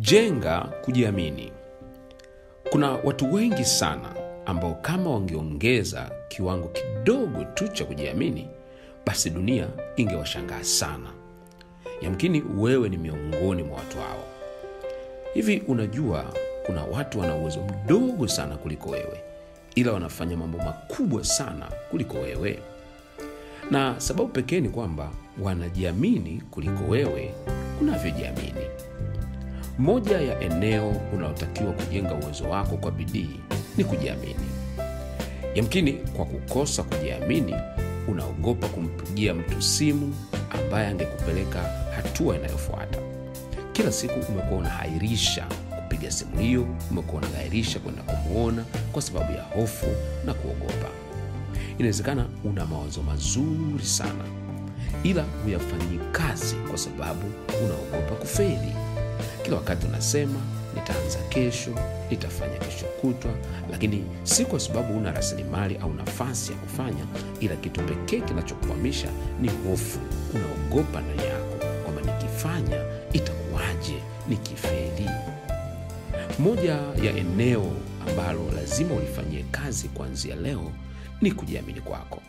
jenga kujiamini. Kuna watu wengi sana ambao kama wangeongeza kiwango kidogo tu cha kujiamini basi dunia ingewashangaa sana. Yamkini wewe ni miongoni mwa watu hao. Hivi unajua kuna watu wana uwezo mdogo sana kuliko wewe ila wanafanya mambo makubwa sana kuliko wewe. Na sababu pekee ni kwamba wanajiamini kuliko wewe unavyojiamini moja ya eneo unaotakiwa kujenga uwezo wako kwa bidii ni kujiamini. Yamkini kwa kukosa kujiamini unaogopa kumpigia mtu simu ambaye angekupeleka hatua inayofuata. Kila siku umekuwa unahairisha kupiga simu hiyo umekuwa unahairisha kwenda kumwona kwa sababu ya hofu na kuogopa. Inawezekana una mawazo mazuri sana ila huyafanyii kazi kwa sababu unaogopa kufeli kila wakati unasema nitaanza kesho nitafanya kesho kutwa lakini si kwa sababu una rasilimali au nafasi ya kufanya ila kitu pekee kinachokwamisha ni hofu. Unaogopa ndani yako kwamba nikifanya itakuwaje nikifeli. Moja ya eneo ambalo lazima ulifanyie kazi kuanzia leo ni kujiamini kwako.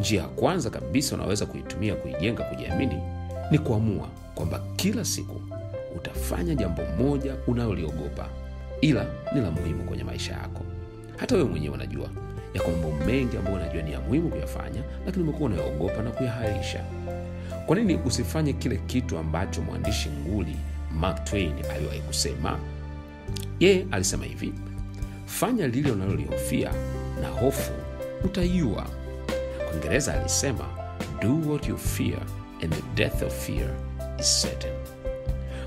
Njia ya kwanza kabisa unaweza kuitumia kuijenga kujiamini ni kuamua kwamba kila siku utafanya jambo moja unaloliogopa ila ni la muhimu kwenye maisha yako. Hata wewe mwenyewe unajua yako mambo mengi ambayo unajua ni ya muhimu kuyafanya lakini umekuwa unayaogopa na kuyahairisha. Kwa nini usifanye kile kitu ambacho mwandishi nguli mark twain aliwahi kusema? Yeye alisema hivi fanya lile unalolihofia na hofu utaiua. Kwa alisema do what you fear and the death of fear is certain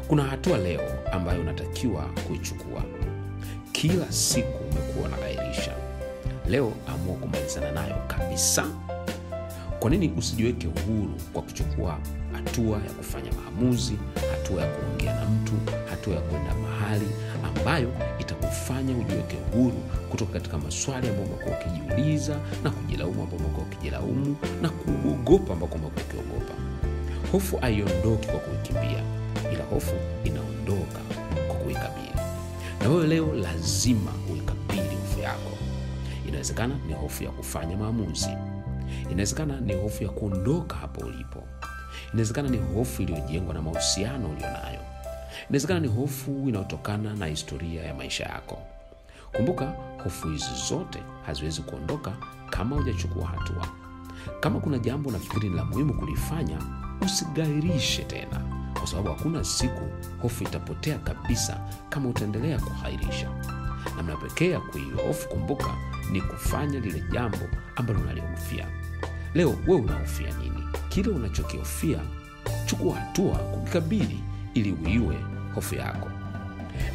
kuna hatua leo ambayo unatakiwa kuichukua. Kila siku umekuwa unagairisha leo amua kumalizana nayo kabisa. Kwa nini usijiweke huru kwa kuchukua hatua ya kufanya maamuzi hatua ya kuongea na mtu hatua ya kwenda mahali ambayo itakufanya ujiweke uhuru kutoka katika maswali ambayo umekuwa ukijiuliza na kujilaumu ambao umekuwa ukijilaumu na kuogopa ambako umekuwa ukiogopa. Hofu haiondoki kwa kuikimbia ila hofu inaondoka kwa kuikabili. Na wewe leo lazima uikabili hofu yako. Inawezekana ni hofu ya kufanya maamuzi. Inawezekana ni hofu ya kuondoka hapo ulipo. Inawezekana ni hofu iliyojengwa na mahusiano ulionayo inawezekana ni hofu inayotokana na historia ya maisha yako. Kumbuka hofu hizi zote haziwezi kuondoka kama hujachukua hatua. Kama kuna jambo nafikiri ni la muhimu kulifanya usigairishe tena sababu hakuna siku hofu itapotea kabisa kama utaendelea kuhairisha. Namna pekee ya kuihofu kumbuka ni kufanya lile jambo ambalo unalihofia. Leo wewe unahofia nini? Kile unachokihofia chukua hatua kukikabili ili uiwe hofu yako.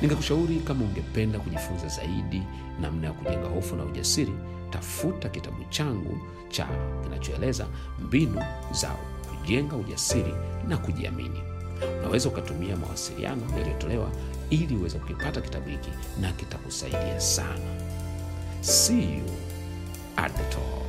Ningekushauri kama ungependa kujifunza zaidi namna ya kujenga hofu na ujasiri tafuta kitabu changu cha kinachoeleza mbinu za kujenga ujasiri na kujiamini unaweza ukatumia mawasiliano yaliyotolewa ili uweze kukipata kitabu hiki na kitakusaidia sana. See you at the top